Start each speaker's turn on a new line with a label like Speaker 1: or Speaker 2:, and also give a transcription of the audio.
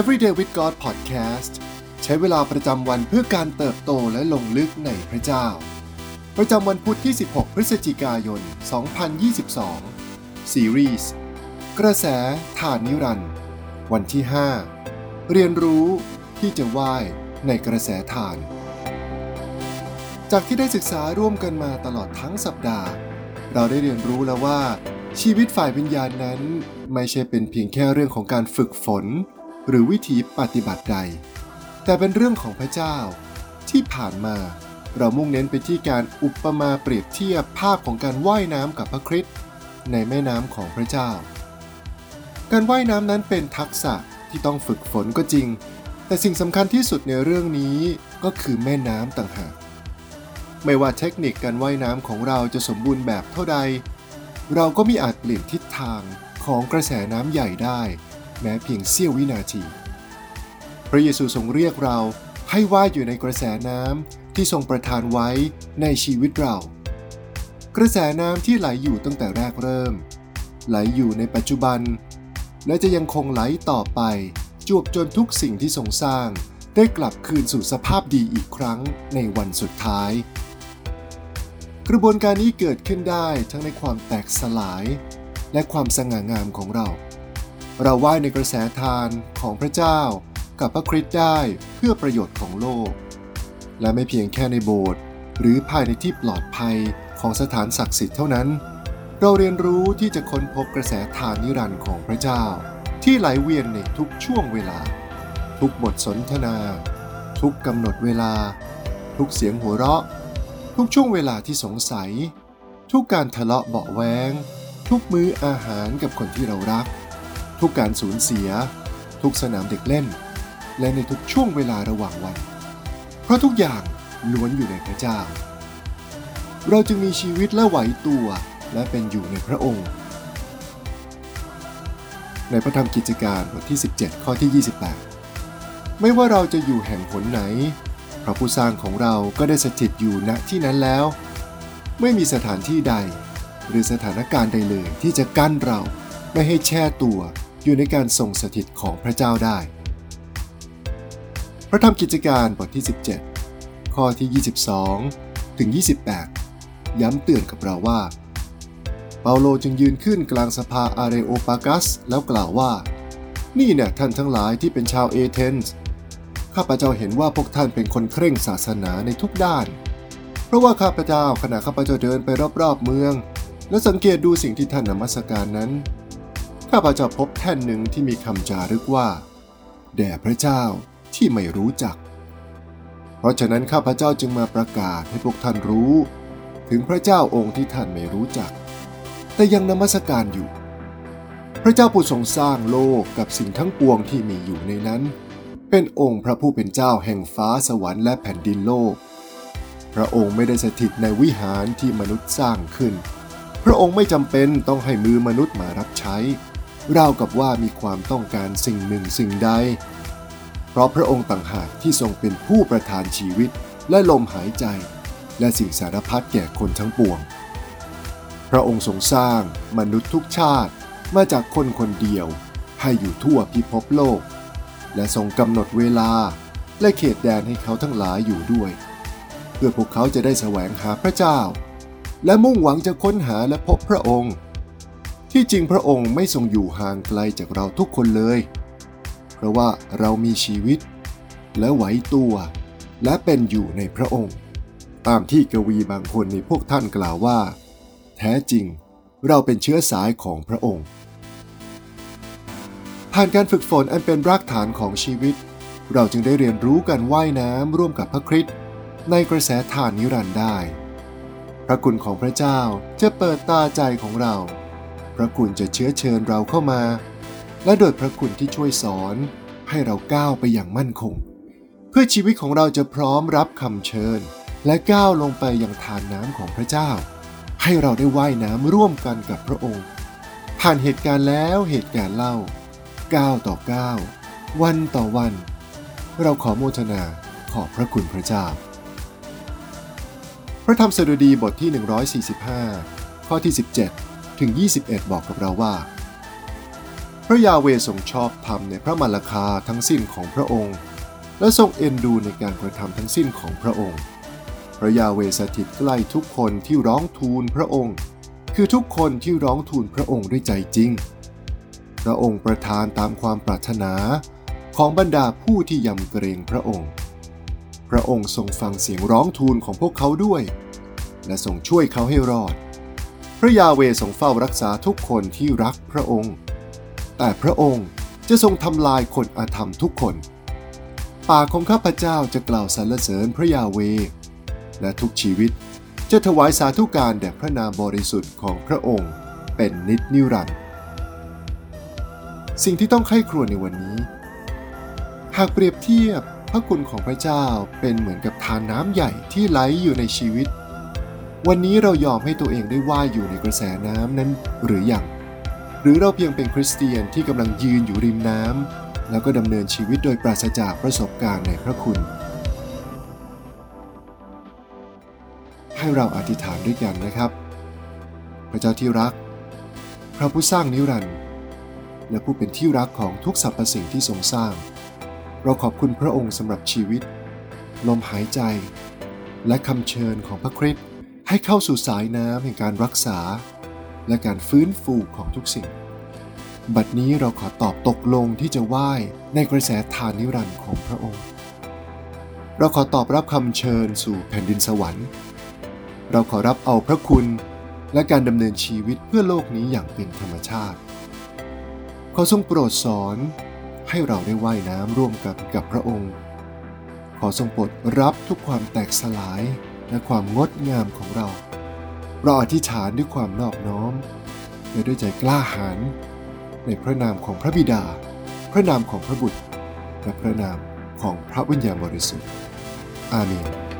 Speaker 1: Everyday with God Podcast ใช้เวลาประจำวันเพื่อการเติบโตและลงลึกในพระเจ้า ประจำวันพุทธที่ 16 พฤศจิกายน 2022 ซีรีส์กระแสฐานนิรันด์วันที่ 5 เรียนรู้ที่จะว่ายในกระแสฐาน จากที่ได้ศึกษาร่วมกันมาตลอดทั้งสัปดาห์ เราได้เรียนรู้แล้วว่าชีวิตฝ่ายวิญญาณนั้นไม่ใช่เป็นเพียงแค่เรื่องของการฝึกฝน หรือวิธีปฏิบัติใด แต่เป็นเรื่องของพระเจ้า ที่ผ่านมาเรามุ่งเน้นไปที่การอุปมาเปรียบเทียบภาพของการว่ายน้ำกับพระคริสต์ในแม่น้ำของพระเจ้า การว่ายน้ำนั้นเป็นทักษะที่ต้องฝึกฝนก็จริง แต่สิ่งสำคัญที่สุดในเรื่องนี้ก็คือแม่น้ำต่างหาก ไม่ว่าเทคนิคการว่ายน้ำของเราจะสมบูรณ์แบบเท่าใด เราก็มิอาจเปลี่ยนทิศทางของกระแสน้ำใหญ่ได้ แม้เพียงเสี้ยววินาที พระเยซูทรงเรียกเราให้ว่ายอยู่ในกระแสน้ำที่ทรงประทานไว้ในชีวิตเรา กระแสน้ำที่ไหลอยู่ตั้งแต่แรกเริ่ม ไหลอยู่ในปัจจุบัน และจะยังคงไหลต่อไป จวบจนทุกสิ่งที่ทรงสร้าง ได้กลับคืนสู่สภาพดีอีกครั้งในวันสุดท้ายกระบวนการนี้เกิดขึ้นได้ทั้งในความแตกสลาย และความสง่างามของเรา เราว่ายในกระแสทานของพระเจ้ากับพระคริสต์ได้เพื่อประโยชน์ของโลก และไม่เพียงแค่ในโบสถ์หรือภายในที่ปลอดภัยของสถานศักดิ์สิทธิ์เท่านั้น เราเรียนรู้ที่จะค้นพบกระแสทานนิรันดร์ของพระเจ้า ที่ไหลเวียนในทุกช่วงเวลา ทุกบทสนทนา ทุกกำหนดเวลา ทุกเสียงหัวเราะ ทุกช่วงเวลาที่สงสัย ทุกการทะเลาะเบาแวงทุกมื้ออาหารกับคนที่เรารัก ทุกการสูญเสีย ทุกสนามเด็กเล่น และในทุกช่วงเวลาระหว่างวัน เพราะทุกอย่างล้วนอยู่ในพระเจ้า เราจึงมีชีวิตและไหวตัวและเป็นอยู่ในพระองค์ ในพระธรรมกิจการบทที่ 17 ข้อที่ 28 ไม่ว่าเราจะอยู่แห่งผลไหน พระผู้สร้างของเราก็ได้สถิตอยู่ณที่นั้นแล้ว ไม่มีสถานที่ใด หรือสถานการณ์ใดเลยที่จะกั้นเราไม่ให้แช่ตัว อยู่ในการทรงสถิตของพระเจ้าได้ พระธรรมกิจการบทที่ 17 ข้อที่ 22 ถึง 28 ย้ำเตือนกับเราว่า เปาโลจึงยืนขึ้นกลางสภาอาเรโอปากัส แล้วกล่าวว่า นี่เนี่ยท่านทั้งหลายที่เป็นชาวเอเธนส์ข้าพเจ้าเห็นว่าพวกท่านเป็นคนเคร่งศาสนาในทุกด้าน เพราะว่าข้าพเจ้าขณะข้าพเจ้าเดินไปรอบๆเมือง และสังเกตดูสิ่งที่ท่านนมัสการนั้น ข้าพเจ้าพบแท่นหนึ่งที่มีคำจารึกว่า แด่พระเจ้าที่ไม่รู้จัก เพราะฉะนั้นข้าพเจ้าจึงมาประกาศให้พวกท่านรู้ ถึงพระเจ้าองค์ที่ท่านไม่รู้จัก แต่ยังนมัสการอยู่ พระเจ้าผู้ทรงสร้างโลกกับสิ่งทั้งปวงที่มีอยู่ในนั้น เป็นองค์พระผู้เป็นเจ้าแห่งฟ้าสวรรค์และแผ่นดินโลก พระองค์ไม่ได้สถิตในวิหารที่มนุษย์สร้างขึ้นพระองค์ไม่จำเป็นต้องให้มือมนุษย์มารับใช้ ราวกับว่ามีความต้องการสิ่งหนึ่งสิ่งใด เพราะพระองค์ต่างหากที่ทรงเป็นผู้ประทานชีวิตและลมหายใจ และสิ่งสารพัดแก่คนทั้งปวง พระองค์ทรงสร้างมนุษย์ทุกชาติมาจากคนคนเดียวให้อยู่ทั่วพิภพโลก และทรงกำหนดเวลาและเขตแดนให้เขาทั้งหลายอยู่ด้วย เพื่อพวกเขาจะได้แสวงหาพระเจ้า และมุ่งหวังจะค้นหาและพบพระองค์ ที่จริงพระองค์ไม่ทรงอยู่ห่างไกลจากเราทุกคนเลย เพราะว่าเรามีชีวิต และไหวตัว และเป็นอยู่ในพระองค์ ตามที่กวีบางคนในพวกท่านกล่าวว่า แท้จริงเราเป็นเชื้อสายของพระองค์ ผ่านการฝึกฝนอันเป็นรากฐานของชีวิต เราจึงได้เรียนรู้การว่ายน้ำร่วมกับพระคริสต์ในกระแสทานนิรันดร์ได้ พระคุณของพระเจ้าจะเปิดตาใจของเรา พระคุณจะเชื้อเชิญเราเข้ามา และโดยพระคุณที่ช่วยสอนให้เราก้าวไปอย่างมั่นคง เพื่อชีวิตของเราจะพร้อมรับคำเชิญ และก้าวลงไปยังทานน้ำของพระเจ้า ให้เราได้ว่ายน้ำร่วมกันกับพระองค์ ผ่านเหตุการณ์แล้วเหตุการณ์เล่าก้าวต่อก้าววันต่อวัน เราขอโมทนาขอบพระคุณพระเจ้า พระธรรมสดุดีบทที่ 145 ข้อที่ 17 ถึง 21 บอกกับเราว่า พระยาเวทรงชอบธรรมในพระมรคาทั้งสิ้นของพระองค์ และทรงเอ็นดูในการกระทำทั้งสิ้นของพระองค์ พระยาเวสถิตใกล้ทุกคนที่ร้องทูลพระองค์ คือทุกคนที่ร้องทูลพระองค์ด้วยใจจริง พระองค์ประทานตามความปรารถนาของบรรดาผู้ที่ยำเกรงพระองค์ พระองค์ทรงฟังเสียงร้องทูลของพวกเขาด้วย และทรงช่วยเขาให้รอด ระยาเวทรงเฝ้ารักษาทุกคนที่รักพระองค์ แต่พระองค์จะทรงทำลายคนอาธรรมทุกคน ปากของข้าพเจ้าจะกล่าวสรรเสริญพระยาเว และทุกชีวิตจะถวายสาธุการแด่พระนามบริสุทธิ์ของพระองค์เป็นนิจนิรันดร์สิ่งที่ต้องไข้ครวญในวันนี้ หากเปรียบเทียบพระคุณของพระเจ้าเป็นเหมือนกับทานน้ำใหญ่ที่ไหลอยู่ในชีวิต วันนี้เรายอมให้ตัวเองได้ว่ายอยู่ในกระแสน้ำนั้นหรืออยัง หรือเราเพียงเป็นคริสเตียนที่กำลังยืนอยู่ริมน้ำแล้วก็ดำเนินชีวิตโดยปราศจากประสบการณ์ในพระคุณ ให้เราอธิษฐานด้วยกันนะครับ พระเจ้าที่รัก พระผู้สร้างนิรันดร์และผู้เป็นที่รักของทุกสรรพสิ่งที่ทรงสร้าง เราขอบคุณพระองค์สำหรับชีวิต ลมหายใจ และคำเชิญของพระคริสต์ ให้เข้าสู่สายน้ำแห่งการรักษา และการฟื้นฟูของทุกสิ่ง บัดนี้เราขอตอบตกลงที่จะว่ายในกระแสทานนิรันดร์ของพระองค์ เราขอตอบรับคำเชิญสู่แผ่นดินสวรรค์ เราขอรับเอาพระคุณและการดำเนินชีวิตเพื่อโลกนี้อย่างเป็นธรรมชาติ ขอทรงโปรดสอนให้เราได้ว่ายน้ำร่วมกันกับพระองค์ ขอทรงโปรดรับทุกความแตกสลาย และความงดงามของเรา เราอธิษฐานด้วยความนอบน้อม และด้วยใจกล้าหาญในพระนามของพระบิดา พระนามของพระบุตร และพระนามของพระวิญญาณบริสุทธิ์ อาเมน